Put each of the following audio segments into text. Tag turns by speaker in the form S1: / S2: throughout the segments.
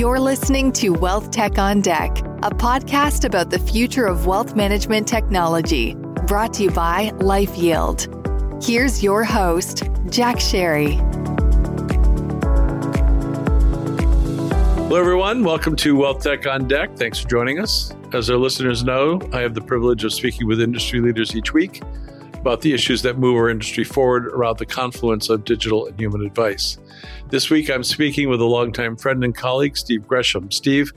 S1: You're listening to Wealth Tech on Deck, a podcast about the future of wealth management technology, brought to you by LifeYield. Here's your host, Jack Sharry.
S2: Hello, everyone. Welcome to Wealth Tech on Deck. Thanks for joining us. As our listeners know, I have the privilege of speaking with industry leaders each week about the issues that move our industry forward around the confluence of digital and human advice. This week, I'm speaking with a longtime friend and colleague, Steve Gresham. Steve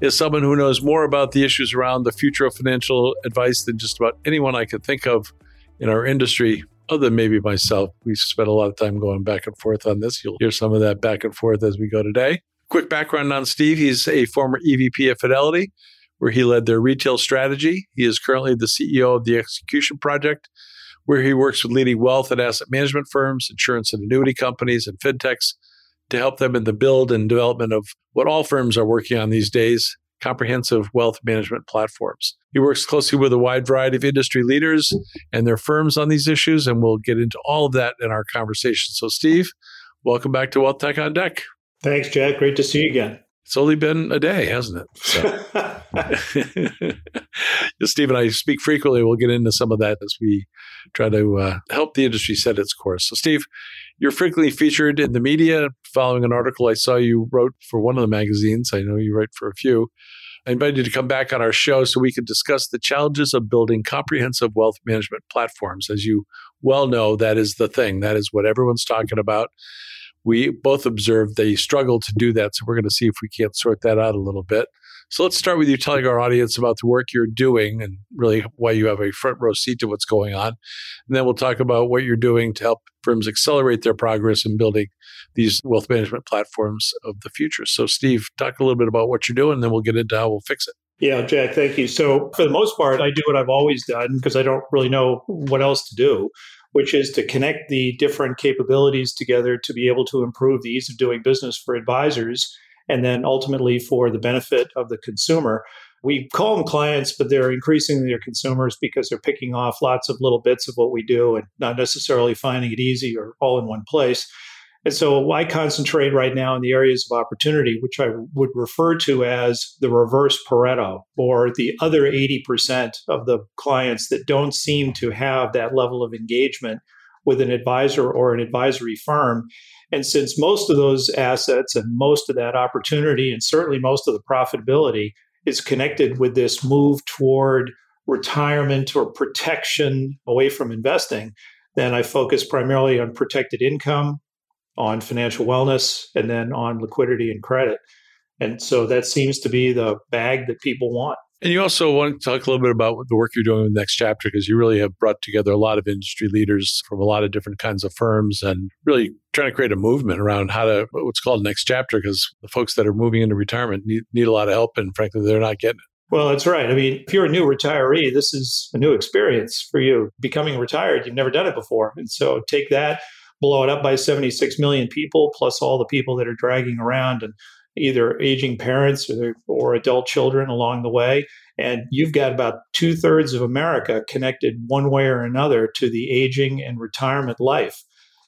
S2: is someone who knows more about the issues around the future of financial advice than just about anyone I could think of in our industry, other than maybe myself. We've spent a lot of time going back and forth on this. You'll hear some of that back and forth as we go today. Quick background on Steve he's a former EVP at Fidelity, where he led their retail strategy. He is currently the CEO of the Execution Project, where he works with leading wealth and asset management firms, insurance and annuity companies, and fintechs to help them in the build and development of what all firms are working on these days comprehensive wealth management platforms. He works closely with a wide variety of industry leaders and their firms on these issues, and we'll get into all of that in our conversation. So, Steve, welcome back to Wealth Tech on Deck.
S3: Thanks, Jack. Great to see you again.
S2: It's only been a day, hasn't it? So. Steve and I speak frequently. We'll get into some of that as we try to uh, help the industry set its course. So, Steve, you're frequently featured in the media following an article I saw you wrote for one of the magazines. I know you write for a few. I invited you to come back on our show so we could discuss the challenges of building comprehensive wealth management platforms. As you well know, that is the thing. That is what everyone's talking about we both observed they struggled to do that. So we're going to see if we can't sort that out a little bit. So let's start with you telling our audience about the work you're doing and really why you have a front row seat to what's going on. And then we'll talk about what you're doing to help firms accelerate their progress in building these wealth management platforms of the future. So, Steve, talk a little bit about what you're doing, and then we'll get into how we'll fix it.
S3: Yeah, Jack, thank you. So, for the most part, I do what I've always done because I don't really know what else to do which is to connect the different capabilities together to be able to improve the ease of doing business for advisors and then ultimately for the benefit of the consumer. We call them clients, but they're increasingly their consumers because they're picking off lots of little bits of what we do and not necessarily finding it easy or all in one place. And so I concentrate right now in the areas of opportunity, which I would refer to as the reverse Pareto, or the other 80% of the clients that don't seem to have that level of engagement with an advisor or an advisory firm. And since most of those assets and most of that opportunity, and certainly most of the profitability, is connected with this move toward retirement or protection away from investing, then I focus primarily on protected income, on financial wellness and then on liquidity and credit. And so that seems to be the bag that people want.
S2: And you also want to talk a little bit about the work you're doing in the next chapter because you really have brought together a lot of industry leaders from a lot of different kinds of firms and really trying to create a movement around how to what's called next chapter because the folks that are moving into retirement need, need a lot of help and frankly they're not getting it.
S3: Well, that's right. I mean, if you're a new retiree, this is a new experience for you. Becoming retired, you've never done it before. And so take that blow it up by 76 million people, plus all the people that are dragging around and either aging parents or, or adult children along the way. And you've got about two thirds of America connected one way or another to the aging and retirement life.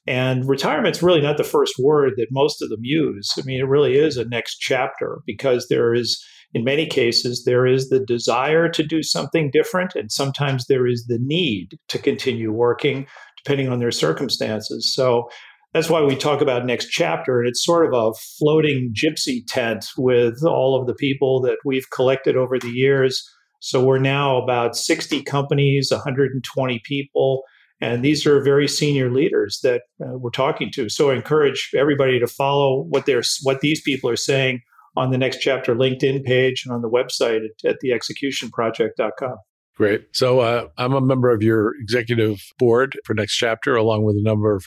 S3: And retirement's really not the first word that most of them use. I mean, it really is a next chapter because there is, in many cases, there is the desire to do something different, and sometimes there is the need to continue working depending on their circumstances. So that's why we talk about next chapter. And it's sort of a floating gypsy tent with all of the people that we've collected over the years. So we're now about 60 companies, 120 people. And these are very senior leaders that uh, we're talking to. So I encourage everybody to follow what they're what these people are saying on the next chapter LinkedIn page and on the website at, at theexecutionproject.com.
S2: Great. So uh, I'm a member of your executive board for Next Chapter, along with a number of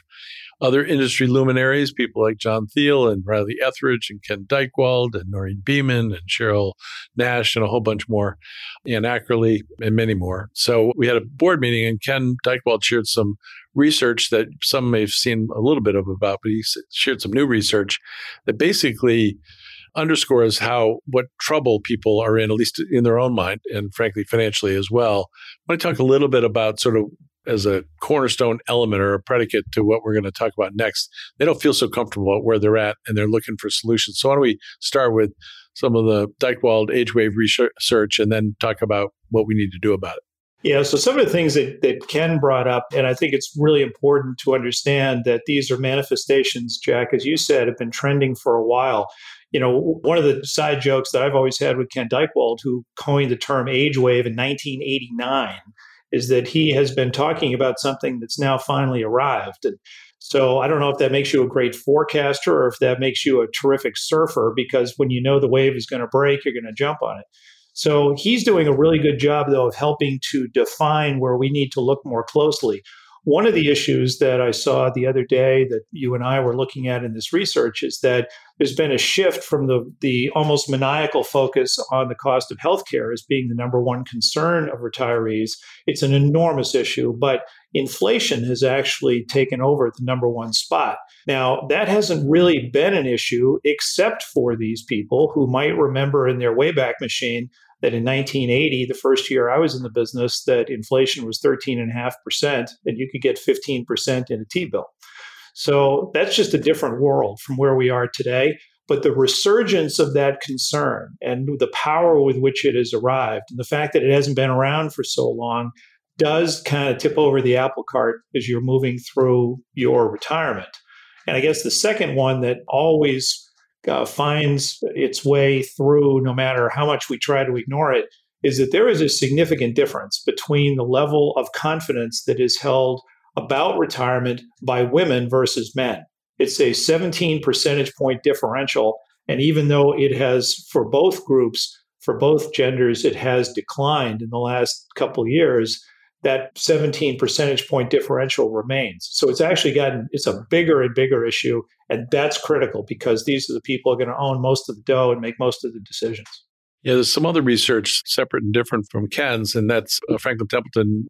S2: other industry luminaries, people like John Thiel and Riley Etheridge and Ken Dychtwald and Noreen Beaman and Cheryl Nash and a whole bunch more, Ann Ackerley and many more. So we had a board meeting and Ken Dychtwald shared some research that some may have seen a little bit of about, but he shared some new research that basically underscores how what trouble people are in, at least in their own mind, and frankly, financially as well. I want to talk a little bit about sort of as a cornerstone element or a predicate to what we're going to talk about next, they don't feel so comfortable at where they're at and they're looking for solutions. So why don't we start with some of the Dychtwald age wave research and then talk about what we need to do about it?
S3: Yeah, so some of the things that, that Ken brought up, and I think it's really important to understand that these are manifestations, Jack, as you said, have been trending for a while. You know, one of the side jokes that I've always had with Ken Dychtwald, who coined the term age wave in 1989, is that he has been talking about something that's now finally arrived. And so I don't know if that makes you a great forecaster or if that makes you a terrific surfer, because when you know the wave is going to break, you're going to jump on it. So he's doing a really good job, though, of helping to define where we need to look more closely. One of the issues that I saw the other day that you and I were looking at in this research is that there's been a shift from the, the almost maniacal focus on the cost of healthcare as being the number one concern of retirees. It's an enormous issue, but inflation has actually taken over at the number one spot. Now, that hasn't really been an issue except for these people who might remember in their Wayback Machine that in 1980, the first year I was in the business, that inflation was 13.5%, and you could get 15% in a T bill. So that's just a different world from where we are today. But the resurgence of that concern and the power with which it has arrived, and the fact that it hasn't been around for so long, does kind of tip over the apple cart as you're moving through your retirement. And I guess the second one that always uh, finds its way through, no matter how much we try to ignore it, is that there is a significant difference between the level of confidence that is held about retirement by women versus men. It's a 17 percentage point differential. And even though it has, for both groups, for both genders, it has declined in the last couple years, that 17 percentage point differential remains. So it's actually gotten, it's a bigger and bigger issue. And that's critical because these are the people who are going to own most of the dough and make most of the decisions.
S2: Yeah, there's some other research separate and different from Ken's, and that's uh, Franklin Templeton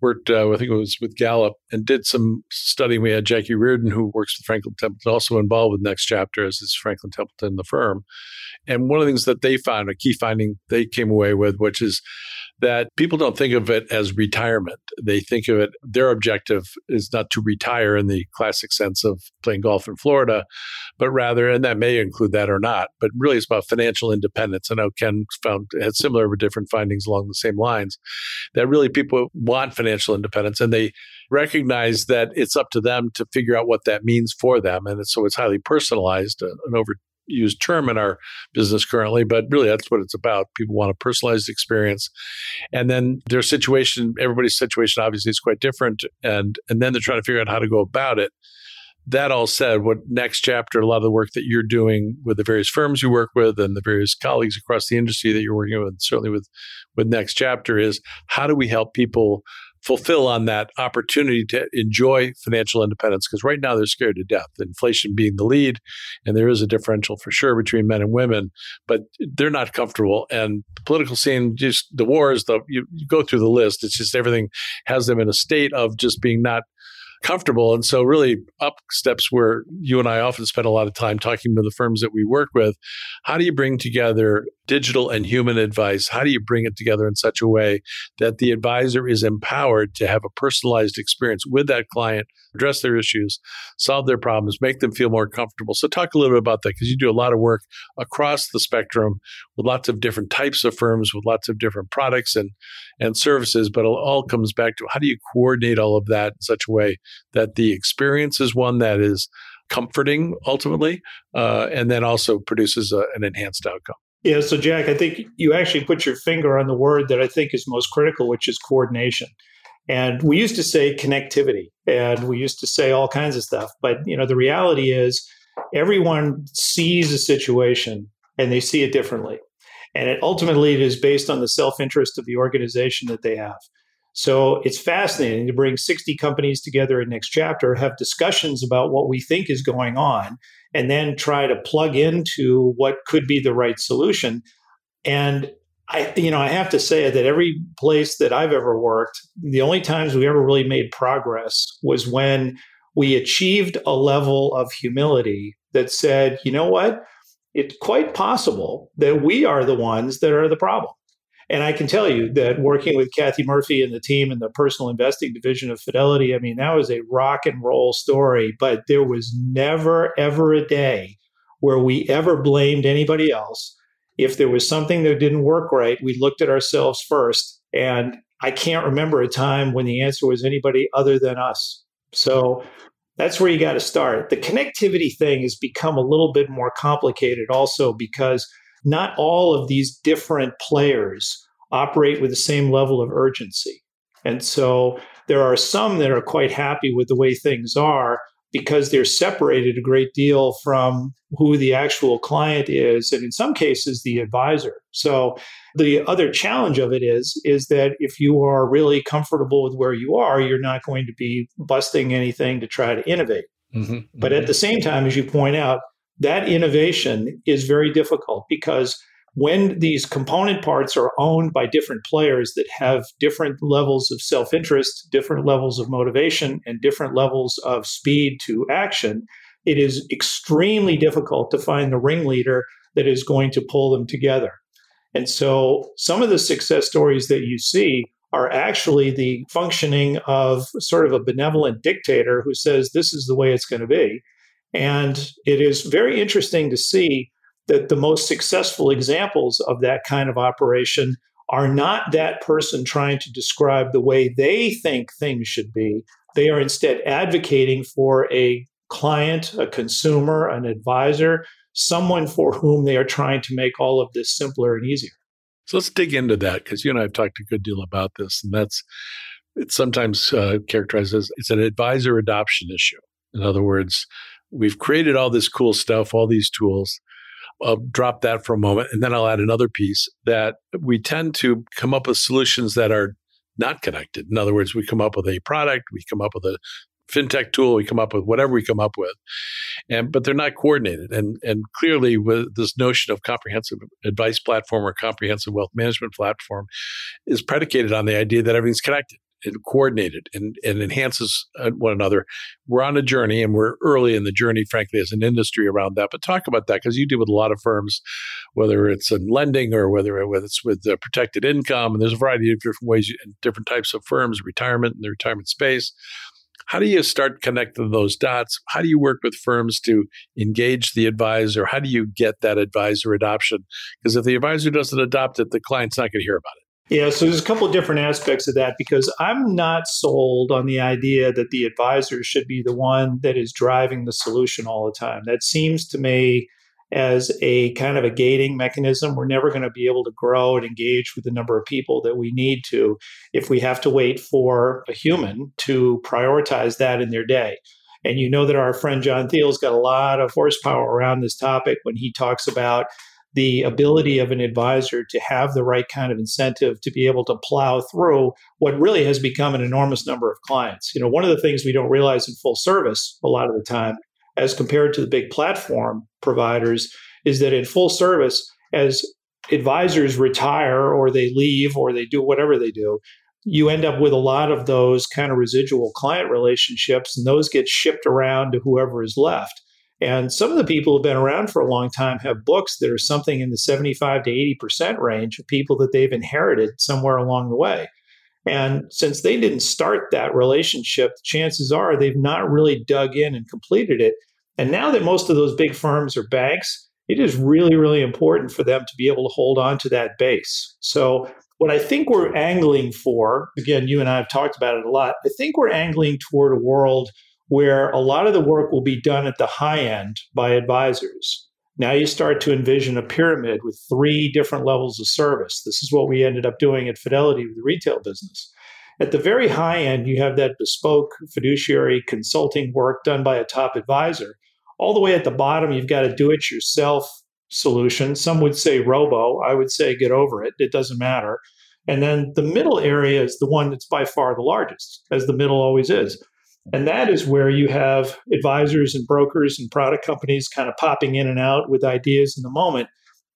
S2: worked, uh, I think it was with Gallup, and did some study. We had Jackie Reardon, who works with Franklin Templeton, also involved with Next Chapter, as is Franklin Templeton, the firm. And one of the things that they found, a key finding they came away with, which is that people don't think of it as retirement. They think of it, their objective is not to retire in the classic sense of playing golf in Florida, but rather, and that may include that or not, but really it's about financial independence. I know Ken found had similar but different findings along the same lines that really people want financial independence and they recognize that it's up to them to figure out what that means for them. And so it's highly personalized, uh, an overused term in our business currently, but really that's what it's about. People want a personalized experience. And then their situation, everybody's situation obviously is quite different. And and then they're trying to figure out how to go about it. That all said, what next chapter, a lot of the work that you're doing with the various firms you work with and the various colleagues across the industry that you're working with, certainly with with next chapter is how do we help people fulfill on that opportunity to enjoy financial independence because right now they're scared to death inflation being the lead and there is a differential for sure between men and women but they're not comfortable and the political scene just the wars the you, you go through the list it's just everything has them in a state of just being not comfortable. And so, really, up steps where you and I often spend a lot of time talking to the firms that we work with. How do you bring together digital and human advice? How do you bring it together in such a way that the advisor is empowered to have a personalized experience with that client, address their issues, solve their problems, make them feel more comfortable? So, talk a little bit about that because you do a lot of work across the spectrum with lots of different types of firms, with lots of different products and, and services. But it all comes back to how do you coordinate all of that in such a way that the experience is one that is comforting ultimately, uh, and then also produces a, an enhanced outcome.
S3: Yeah, so Jack, I think you actually put your finger on the word that I think is most critical, which is coordination. And we used to say connectivity, and we used to say all kinds of stuff. But you know, the reality is, everyone sees a situation and they see it differently, and it ultimately it is based on the self interest of the organization that they have. So it's fascinating to bring 60 companies together in next chapter, have discussions about what we think is going on, and then try to plug into what could be the right solution. And I, you know, I have to say that every place that I've ever worked, the only times we ever really made progress was when we achieved a level of humility that said, you know what? It's quite possible that we are the ones that are the problem. And I can tell you that working with Kathy Murphy and the team in the personal investing division of Fidelity, I mean, that was a rock and roll story, but there was never, ever a day where we ever blamed anybody else. If there was something that didn't work right, we looked at ourselves first. And I can't remember a time when the answer was anybody other than us. So that's where you got to start. The connectivity thing has become a little bit more complicated also because not all of these different players operate with the same level of urgency. And so there are some that are quite happy with the way things are because they're separated a great deal from who the actual client is and in some cases the advisor. So the other challenge of it is is that if you are really comfortable with where you are, you're not going to be busting anything to try to innovate. Mm-hmm. But at the same time as you point out, that innovation is very difficult because when these component parts are owned by different players that have different levels of self interest, different levels of motivation, and different levels of speed to action, it is extremely difficult to find the ringleader that is going to pull them together. And so some of the success stories that you see are actually the functioning of sort of a benevolent dictator who says this is the way it's going to be. And it is very interesting to see that the most successful examples of that kind of operation are not that person trying to describe the way they think things should be. They are instead advocating for a client, a consumer, an advisor, someone for whom they are trying to make all of this simpler and easier.
S2: So let's dig into that because you and I have talked a good deal about this, and that's it's sometimes uh, characterized as it's an advisor adoption issue. In other words, we've created all this cool stuff, all these tools. I'll drop that for a moment, and then I'll add another piece that we tend to come up with solutions that are not connected. In other words, we come up with a product, we come up with a fintech tool, we come up with whatever we come up with, and but they're not coordinated. And and clearly, with this notion of comprehensive advice platform or comprehensive wealth management platform, is predicated on the idea that everything's connected and coordinated and, and enhances uh, one another. We're on a journey and we're early in the journey, frankly, as an industry around that. But talk about that because you deal with a lot of firms, whether it's in lending or whether, it's with uh, protected income. And there's a variety of different ways, and different types of firms, retirement in the retirement space. How do you start connecting those dots? How do you work with firms to engage the advisor? How do you get that advisor adoption? Because if the advisor doesn't adopt it, the client's not going to hear about it.
S3: Yeah, so there's a couple different aspects of that because I'm not sold on the idea that the advisor should be the one that is driving the solution all the time. That seems to me as a kind of a gating mechanism. We're never going to be able to grow and engage with the number of people that we need to if we have to wait for a human to prioritize that in their day. And you know that our friend John Thiel's got a lot of horsepower around this topic when he talks about the ability of an advisor to have the right kind of incentive to be able to plow through what really has become an enormous number of clients. You know, one of the things we don't realize in full service a lot of the time as compared to the big platform providers is that in full service, as advisors retire or they leave or they do whatever they do, you end up with a lot of those kind of residual client relationships, and those get shipped around to whoever is left. And some of the people who've been around for a long time have books that are something in the 75 to 80% range of people that they've inherited somewhere along the way. And since they didn't start that relationship, chances are they've not really dug in and completed it. And now that most of those big firms are banks, it is really, really important for them to be able to hold on to that base. So, what I think we're angling for, again, you and I have talked about it a lot, I think we're angling toward a world where a lot of the work will be done at the high end by advisors. Now you start to envision a pyramid with three different levels of service. This is what we ended up doing at Fidelity with the retail business. At the very high end, you have that bespoke fiduciary consulting work done by a top advisor all the way at the bottom, you've got a do it yourself solution. Some would say robo. I would say get over it. It doesn't matter. And then the middle area is the one that's by far the largest, as the middle always is. And that is where you have advisors and brokers and product companies kind of popping in and out with ideas in the moment.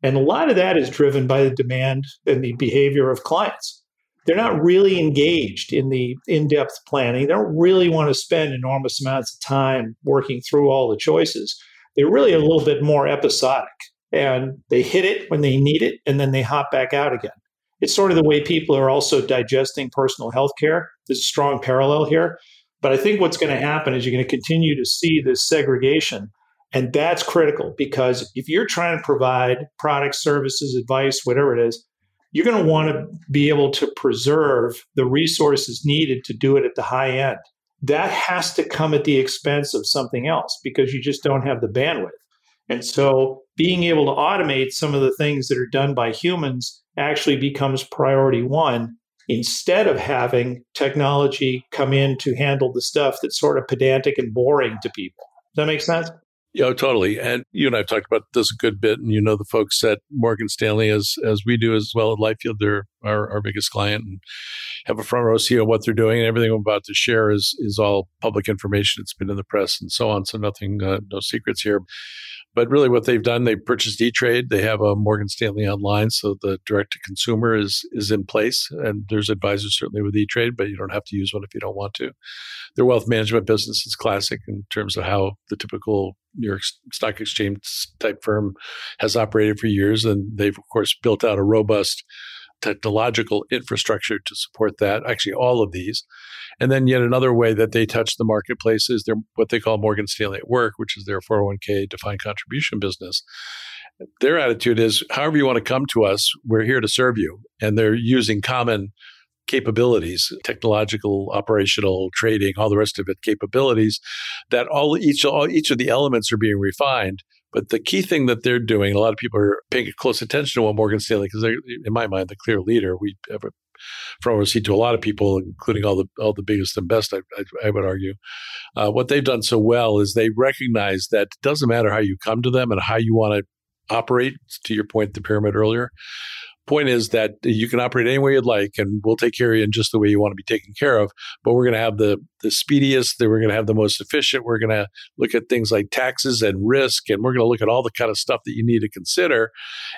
S3: And a lot of that is driven by the demand and the behavior of clients they're not really engaged in the in-depth planning. They don't really want to spend enormous amounts of time working through all the choices. They're really a little bit more episodic and they hit it when they need it and then they hop back out again. It's sort of the way people are also digesting personal health care. There's a strong parallel here. But I think what's going to happen is you're going to continue to see this segregation. And that's critical because if you're trying to provide products, services, advice, whatever it is, you're going to want to be able to preserve the resources needed to do it at the high end. That has to come at the expense of something else because you just don't have the bandwidth. And so being able to automate some of the things that are done by humans actually becomes priority one instead of having technology come in to handle the stuff that's sort of pedantic and boring to people. Does that make sense?
S2: Yeah, totally. And you and I have talked about this a good bit, and you know the folks at Morgan Stanley as as we do as well at LifeYield. They're our, our biggest client and have a front row seat on what they're doing. And everything I'm about to share is is all public information. It's been in the press and so on. So nothing, uh, no secrets here. But really, what they've done, they purchased E Trade. They have a Morgan Stanley online, so the direct to consumer is is in place. And there's advisors certainly with E Trade, but you don't have to use one if you don't want to. Their wealth management business is classic in terms of how the typical New York Stock Exchange type firm has operated for years, and they've of course built out a robust technological infrastructure to support that. Actually, all of these. And then yet another way that they touch the marketplace is their what they call Morgan Stanley at Work, which is their 401k defined contribution business. Their attitude is, however you want to come to us, we're here to serve you. And they're using common capabilities, technological, operational, trading, all the rest of it capabilities that all each all, each of the elements are being refined but the key thing that they're doing, a lot of people are paying close attention to what Morgan Stanley, because they're, in my mind, the clear leader. We have a seat to a lot of people, including all the all the biggest and best. I, I, I would argue, uh, what they've done so well is they recognize that it doesn't matter how you come to them and how you want to operate. To your point, the pyramid earlier, point is that you can operate any way you'd like and we'll take care of you in just the way you want to be taken care of but we're going to have the the speediest that we're going to have the most efficient we're going to look at things like taxes and risk and we're going to look at all the kind of stuff that you need to consider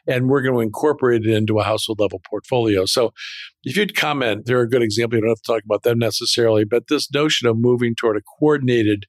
S2: and we're going to incorporate it into a household level portfolio. So if you'd comment they're a good example. You don't have to talk about them necessarily but this notion of moving toward a coordinated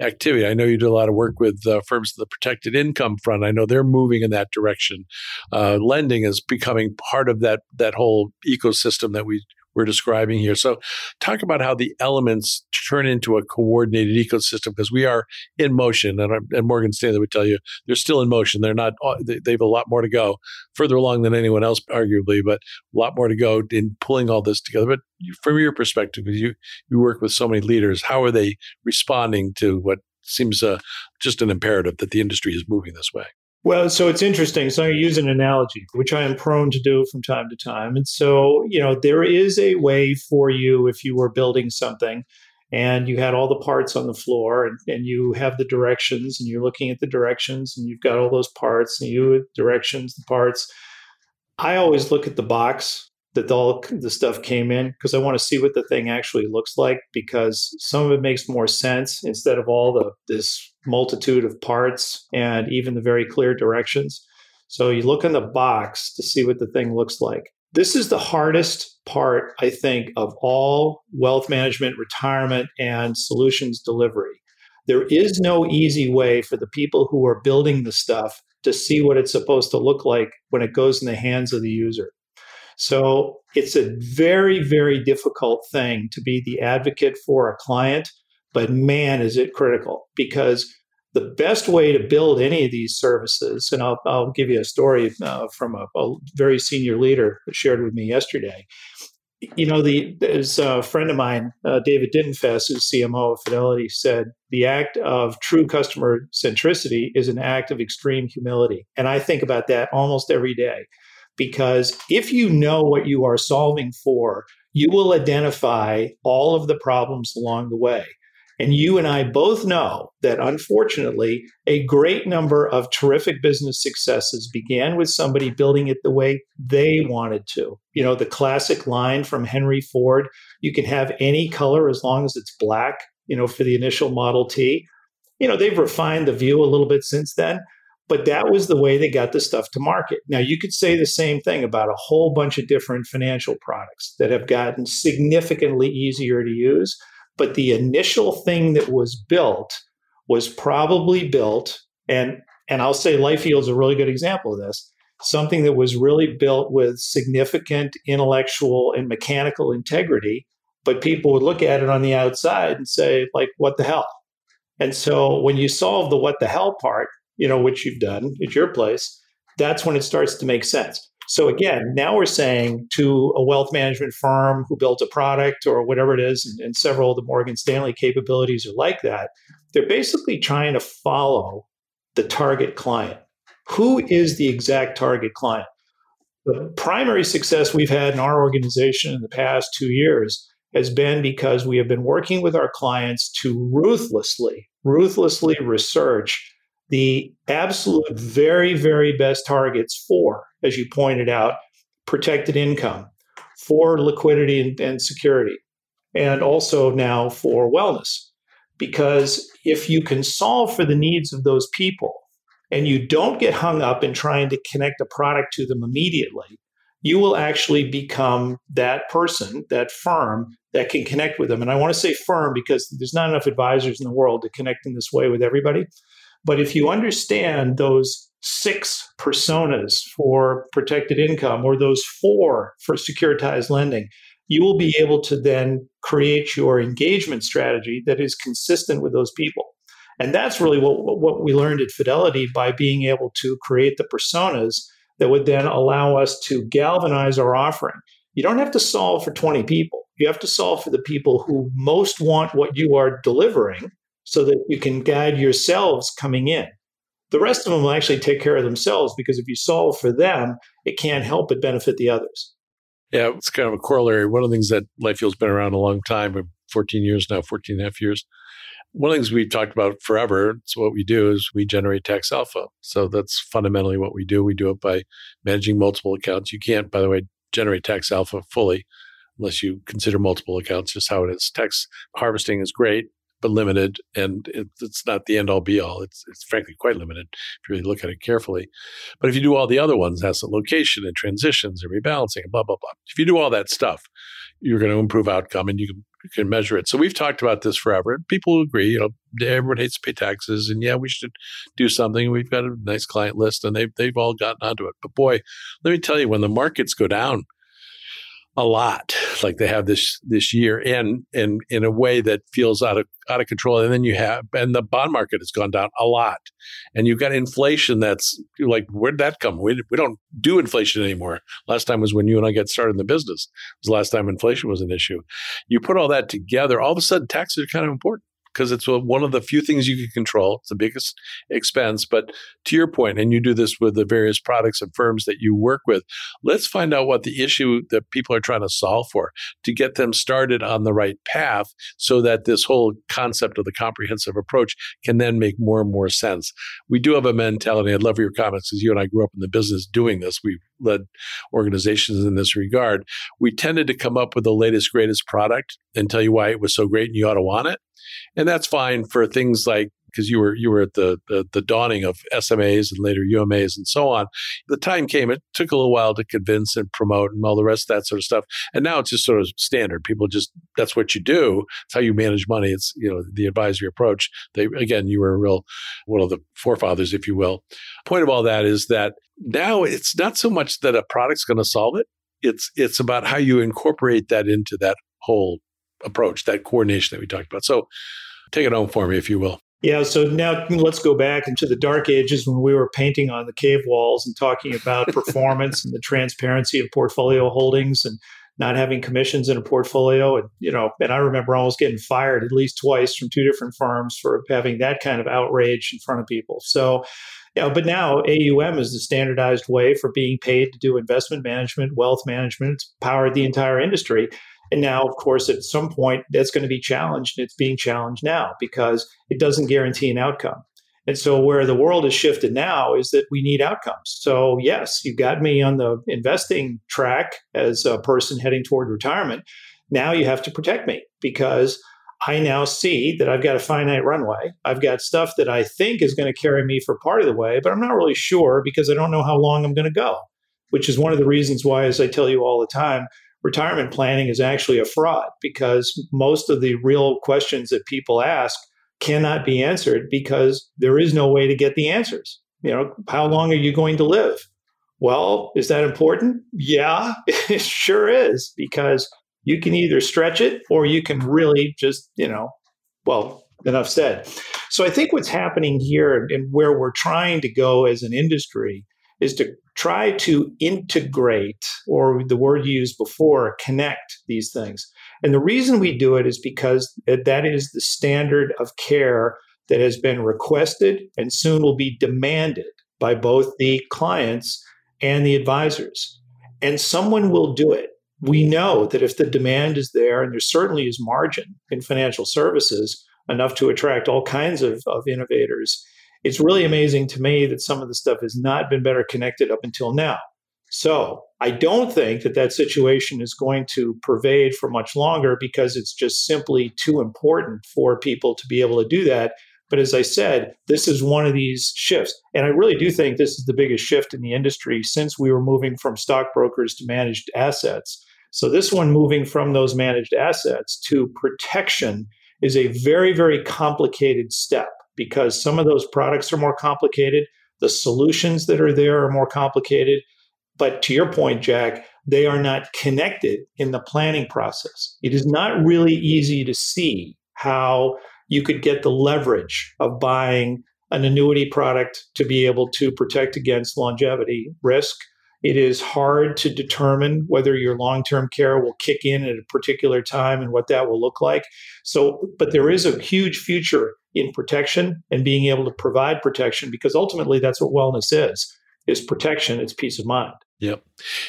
S2: activity i know you do a lot of work with uh, firms in the protected income front. I know they're moving in that direction. Uh, lending is becoming part of that that whole ecosystem that we we're describing here. So, talk about how the elements turn into a coordinated ecosystem because we are in motion, and, and Morgan Stanley would tell you they're still in motion. They're not; uh, they have a lot more to go, further along than anyone else, arguably, but a lot more to go in pulling all this together. But from your perspective, because you you work with so many leaders, how are they responding to what seems uh, just an imperative that the industry is moving this way?
S3: Well, so it's interesting. So I use an analogy, which I am prone to do from time to time. And so, you know, there is a way for you if you were building something and you had all the parts on the floor and, and you have the directions and you're looking at the directions and you've got all those parts and you directions, the parts. I always look at the box that all the stuff came in because I want to see what the thing actually looks like because some of it makes more sense instead of all the this multitude of parts and even the very clear directions. So you look in the box to see what the thing looks like. This is the hardest part, I think, of all wealth management, retirement, and solutions delivery. There is no easy way for the people who are building the stuff to see what it's supposed to look like when it goes in the hands of the user. So it's a very, very difficult thing to be the advocate for a client, but man, is it critical because the best way to build any of these services, and I'll, I'll give you a story uh, from a, a, very senior leader that shared with me yesterday. You know, the there's a friend of mine, uh, David Dintenfass, who's CMO of Fidelity, said the act of true customer centricity is an act of extreme humility, and I think about that almost every day because if you know what you are solving for, you will identify all of the problems along the way. And you and I both know that unfortunately, a great number of terrific business successes began with somebody building it the way they wanted to. You know, the classic line from Henry Ford you can have any color as long as it's black, you know, for the initial Model T. You know, they've refined the view a little bit since then, but that was the way they got the stuff to market. Now, you could say the same thing about a whole bunch of different financial products that have gotten significantly easier to use. But the initial thing that was built was probably built, and, and I'll say LifeYield is a really good example of this. something that was really built with significant intellectual and mechanical integrity. But people would look at it on the outside and say, like, what the hell? And so when you solve the what the hell part, you know, which you've done at your place, that's when it starts to make sense. So again, now we're saying to a wealth management firm who built a product or whatever it is, and, and several of the Morgan Stanley capabilities are like that, they're basically trying to follow the target client. Who is the exact target client? The primary success we've had in our organization in the past two years has been because we have been working with our clients to ruthlessly, ruthlessly research the absolute very, very best targets for, as you pointed out, protected income, for liquidity and, and security, and also now for wellness. Because if you can solve for the needs of those people and you don't get hung up in trying to connect a product to them immediately, you will actually become that person, that firm that can connect with them. And I want to say firm because there's not enough advisors in the world to connect in this way with everybody. But if you understand those six personas for protected income or those four for securitized lending, you will be able to then create your engagement strategy that is consistent with those people. And that's really what, what we learned at Fidelity by being able to create the personas that would then allow us to galvanize our offering. You don't have to solve for 20 people. You have to solve for the people who most want what you are delivering so that you can guide yourselves coming in. The rest of them will actually take care of themselves because if you solve for them, it can't help but benefit the others.
S2: Yeah, it's kind of a corollary. One of the things that LifeYield's been around a long time, 14 years now, 14 and a half years. One of the things we've talked about forever, it's what we do is we generate tax alpha. So that's fundamentally what we do. We do it by managing multiple accounts. You can't, by the way, generate tax alpha fully unless you consider multiple accounts, just how it is. Tax harvesting is great but limited, and it, it's not the end all be all. It's it's frankly quite limited if you really look at it carefully. But if you do all the other ones, asset location and transitions and rebalancing and blah blah blah, if you do all that stuff, you're going to improve outcome and you can you can measure it. So we've talked about this forever. People agree. You know, everyone hates to pay taxes, and yeah, we should do something. We've got a nice client list, and they've they've all gotten onto it. But boy, let me tell you, when the markets go down a lot like they have this this year and and in a way that feels out of out of control. And then you have and the bond market has gone down a lot. And you've got inflation that's like where'd that come? We, we don't do inflation anymore. Last time was when you and i got started in the business. It was the last time inflation was an issue. You put all that together all of a sudden taxes are kind of important because it's uh, one of the few things you can control. It's the biggest expense. But to your point, and you do this with the various products and firms that you work with, let's find out what the issue that people are trying to solve for to get them started on the right path so that this whole concept of the comprehensive approach can then make more and more sense. We do have a mentality. I'd love your comments because you and I grew up in the business doing this. We led organizations in this regard. We tended to come up with the latest, greatest product and tell you why it was so great and you ought to want it and that's fine for things like because you were you were at the, the, the dawning of SMAs and later UMAs and so on. The time came; it took a little while to convince and promote and all the rest of that sort of stuff. And now it's just sort of standard. People just that's what you do. It's how you manage money. It's you know the advisory approach. They again, you were a real one of the forefathers, if you will. Point of all that is that now it's not so much that a product's going to solve it. It's it's about how you incorporate that into that whole approach, that coordination that we talked about. So take it home for me, if you will.
S3: Yeah, so now let's go back into the dark ages when we were painting on the cave walls and talking about performance and the transparency of portfolio holdings and not having commissions in a portfolio. And, you know, and I remember almost getting fired at least twice from two different firms for having that kind of outrage in front of people. So, yeah, but now AUM is the standardized way for being paid to do investment management, wealth management. It's powered the entire industry. And now, of course, at some point, that's going to be challenged. And it's being challenged now because it doesn't guarantee an outcome. And so, where the world has shifted now is that we need outcomes. So, yes, you got me on the investing track as a person heading toward retirement. Now you have to protect me because I now see that I've got a finite runway. I've got stuff that I think is going to carry me for part of the way, but I'm not really sure because I don't know how long I'm going to go, which is one of the reasons why, as I tell you all the time, retirement planning is actually a fraud because most of the real questions that people ask cannot be answered because there is no way to get the answers. You know, how long are you going to live? Well, is that important? Yeah, it sure is because you can either stretch it or you can really just, you know, well, enough said. So I think what's happening here and where we're trying to go as an industry is to try to integrate, or the word used before, connect these things. And the reason we do it is because that is the standard of care that has been requested and soon will be demanded by both the clients and the advisors. And someone will do it. We know that if the demand is there, and there certainly is margin in financial services enough to attract all kinds of, of innovators, it's really amazing to me that some of the stuff has not been better connected up until now. So I don't think that that situation is going to pervade for much longer because it's just simply too important for people to be able to do that. But as I said, this is one of these shifts. And I really do think this is the biggest shift in the industry since we were moving from stockbrokers to managed assets. So, this one moving from those managed assets to protection is a very, very complicated step because some of those products are more complicated. The solutions that are there are more complicated. But to your point, Jack, they are not connected in the planning process. It is not really easy to see how you could get the leverage of buying an annuity product to be able to protect against longevity risk. It is hard to determine whether your long term care will kick in at a particular time and what that will look like. So, but there is a huge future in protection and being able to provide protection because ultimately that's what wellness is is protection it's peace of mind.
S2: Yep.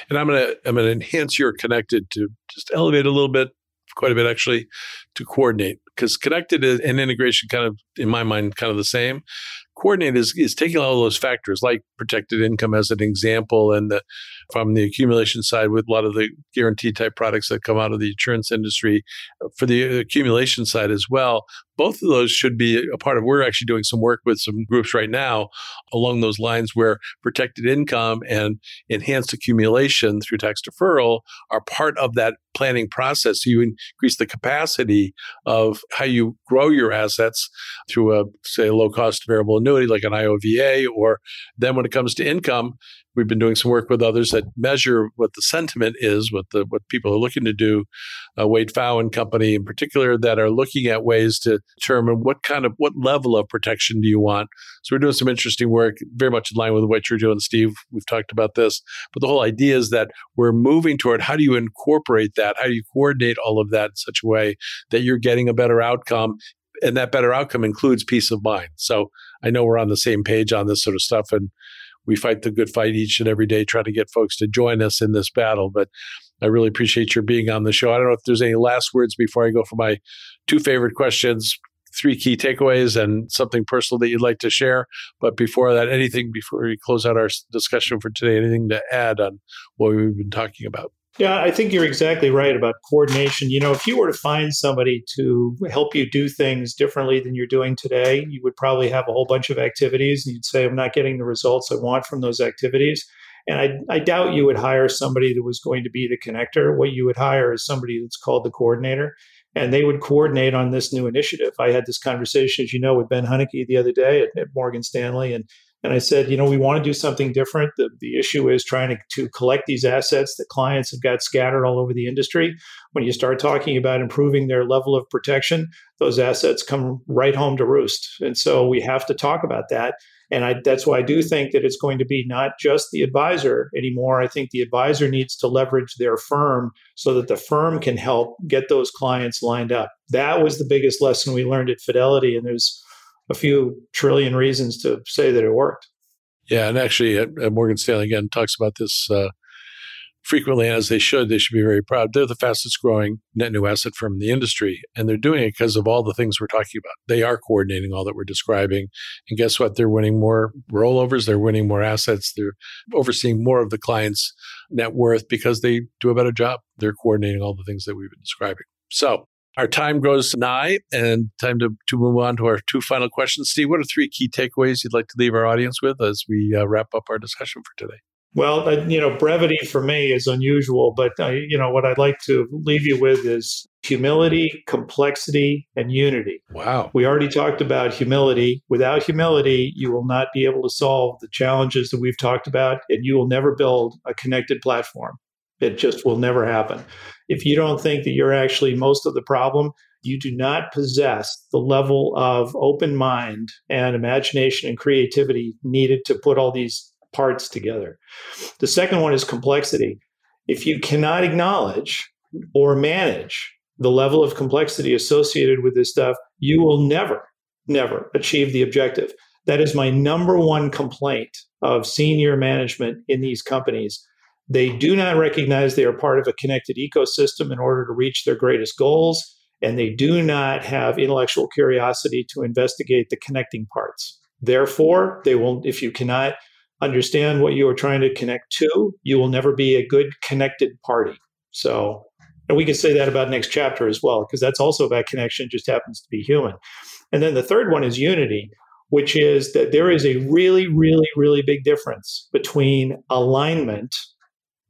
S2: And i'm going to i'm going to enhance your connected to just elevate a little bit quite a bit actually to coordinate because connected and integration kind of in my mind kind of the same. Coordinate is, is taking all those factors like protected income as an example and the, from the accumulation side with a lot of the guarantee type products that come out of the insurance industry uh, for the uh, accumulation side as well. Both of those should be a part of we're actually doing some work with some groups right now along those lines where protected income and enhanced accumulation through tax deferral are part of that planning process. So you increase the capacity of how you grow your assets through a say low cost variable annuity like an IOVA or then when it comes to income we've been doing some work with others that measure what the sentiment is, what the what people are looking to do. Uh, Wade Pfau and company, in particular, that are looking at ways to determine what kind of what level of protection do you want. So we're doing some interesting work, very much in line with what you're doing, Steve. We've talked about this, but the whole idea is that we're moving toward how do you incorporate that? How do you coordinate all of that in such a way that you're getting a better outcome and that better outcome includes peace of mind. So I know we're on the same page on this sort of stuff, and we fight the good fight each and every day, trying to get folks to join us in this battle. But I really appreciate your being on the show. I don't know if there's any last words before I go for my two favorite questions, three key takeaways, and something personal that you'd like to share. But before that, anything before we close out our discussion for today, anything to add on what we've been talking about?
S3: Yeah, I think you're exactly right about coordination. You know, if you were to find somebody to help you do things differently than you're doing today, you would probably have a whole bunch of activities and you'd say, I'm not getting the results I want from those activities. And I, I doubt you would hire somebody that was going to be the connector. What you would hire is somebody that's called the coordinator and they would coordinate on this new initiative. I had this conversation, as you know, with Ben Huneke the other day at, at Morgan Stanley, and and I said, you know, we want to do something different. The, the issue is trying to, to collect these assets that clients have got scattered all over the industry. When you start talking about improving their level of protection, those assets come right home to roost. And so we have to talk about that. And I, that's why I do think that it's going to be not just the advisor anymore. I think the advisor needs to leverage their firm so that the firm can help get those clients lined up. That was the biggest lesson we learned at Fidelity. And there's a few trillion reasons to say that it worked.
S2: Yeah, and actually, at, at Morgan Stanley again talks about this uh, frequently, as they should. They should be very proud. They're the fastest growing net new asset firm in the industry, and they're doing it because of all the things we're talking about. They are coordinating all that we're describing, and guess what? They're winning more rollovers. They're winning more assets. They're overseeing more of the client's net worth because they do a better job. They're coordinating all the things that we've been describing. So our time grows nigh and time to, to move on to our two final questions. Steve, what are three key takeaways you'd like to leave our audience with as we uh, wrap up our discussion for today?
S3: Well, you know, brevity for me is unusual, but I, you know what I'd like to leave you with is humility, complexity, and unity.
S2: Wow.
S3: We already talked about humility. Without humility, you will not be able to solve the challenges that we've talked about, and you will never build a connected platform. It just will never happen. If you don't think that you're actually most of the problem, you do not possess the level of open mind and imagination and creativity needed to put all these parts together. The second one is complexity. If you cannot acknowledge or manage the level of complexity associated with this stuff, you will never, never achieve the objective. That is my number one complaint of senior management in these companies. They do not recognize they are part of a connected ecosystem in order to reach their greatest goals, and they do not have intellectual curiosity to investigate the connecting parts. Therefore, they will, if you cannot understand what you are trying to connect to, you will never be a good connected party. So, and we can say that about next chapter as well, because that's also about connection, just happens to be human. And then the third one is unity, which is that there is a really, really, really big difference between alignment,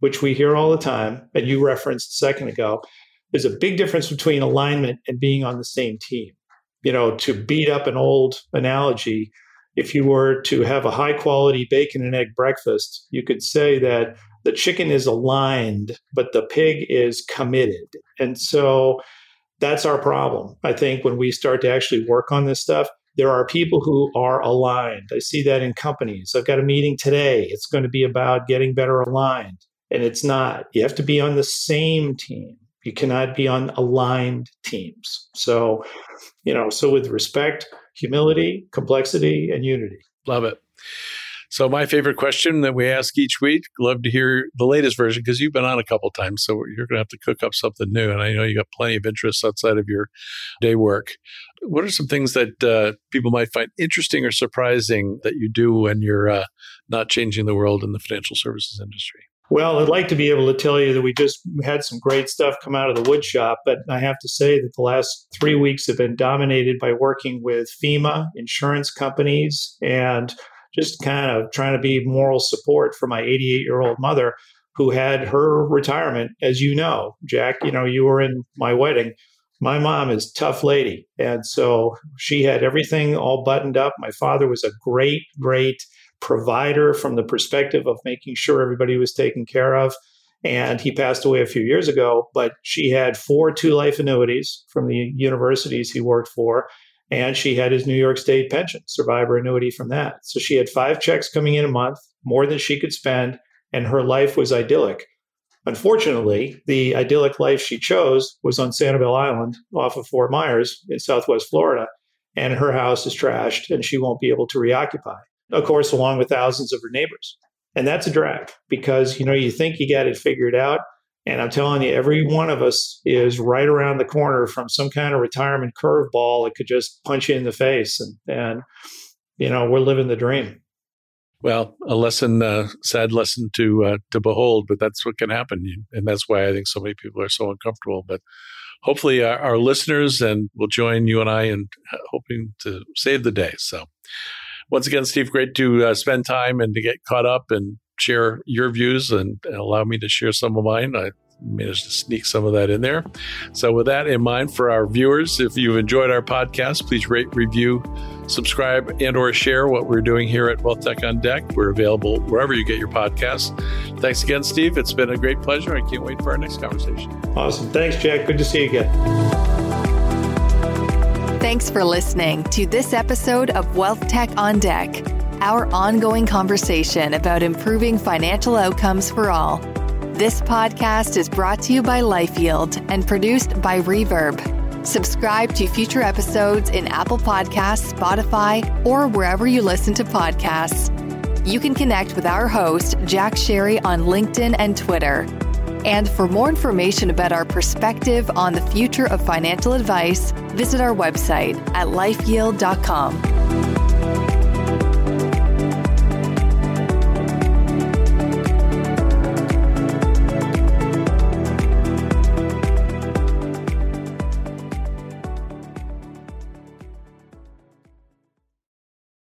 S3: which we hear all the time, and you referenced a second ago. There's a big difference between alignment and being on the same team. You know, to beat up an old analogy, if you were to have a high quality bacon and egg breakfast, you could say that the chicken is aligned, but the pig is committed. And so that's our problem. I think when we start to actually work on this stuff, there are people who are aligned. I see that in companies. I've got a meeting today. It's going to be about getting better aligned. And it's not. You have to be on the same team. You cannot be on aligned teams. So, you know, so with respect, humility, complexity, and unity.
S2: Love it. So my favorite question that we ask each week, love to hear the latest version because you've been on a couple times, so you're going to have to cook up something new. And I know you got plenty of interests outside of your day work. What are some things that uh, people might find interesting or surprising that you do when you're uh, not changing the world in the financial services industry?
S3: Well, I'd like to be able to tell you that we just had some great stuff come out of the wood shop, but I have to say that the last three weeks have been dominated by working with FEMA, insurance companies, and just kind of trying to be moral support for my 88 year old mother who had her retirement. As you know, Jack, you know, you were in my wedding. My mom is tough lady. And so she had everything all buttoned up. My father was a great, great provider from the perspective of making sure everybody was taken care of. And he passed away a few years ago, but she had four two life annuities from the universities he worked for. And she had his New York State pension, survivor annuity from that. So she had five checks coming in a month, more than she could spend, and her life was idyllic. Unfortunately, the idyllic life she chose was on Sanibel Island off of Fort Myers in Southwest Florida. And her house is trashed and she won't be able to reoccupy of course, along with thousands of her neighbors. And that's a drag because, you know, you think you got it figured out. And I'm telling you, every one of us is right around the corner from some kind of retirement curveball that could just punch you in the face. And, and you know, we're living the dream.
S2: Well, a lesson, uh, sad lesson to uh, to behold, but that's what can happen, and that's why I think so many people are so uncomfortable. But hopefully, our, our listeners and will join you and I in uh, hoping to save the day. So, once again, Steve, great to uh, spend time and to get caught up and share your views and allow me to share some of mine. I managed to sneak some of that in there. So, with that in mind, for our viewers, if you've enjoyed our podcast, please rate, review, subscribe, and/or share what we're doing here at Wealth Tech on Deck. We're available wherever you get your podcasts. Thanks again, Steve. It's been a great pleasure. I can't wait for our next conversation.
S3: Awesome. Thanks, Jack. Good to see you again.
S1: Thanks for listening to this episode of Wealth Tech on Deck, our ongoing conversation about improving financial outcomes for all. This podcast is brought to you by LifeYield and produced by Reverb. Subscribe to future episodes in Apple Podcasts, Spotify, or wherever you listen to podcasts. You can connect with our host, Jack Sharry, on LinkedIn and Twitter. And for more information about our perspective on the future of financial advice, visit our website at lifeyield.com.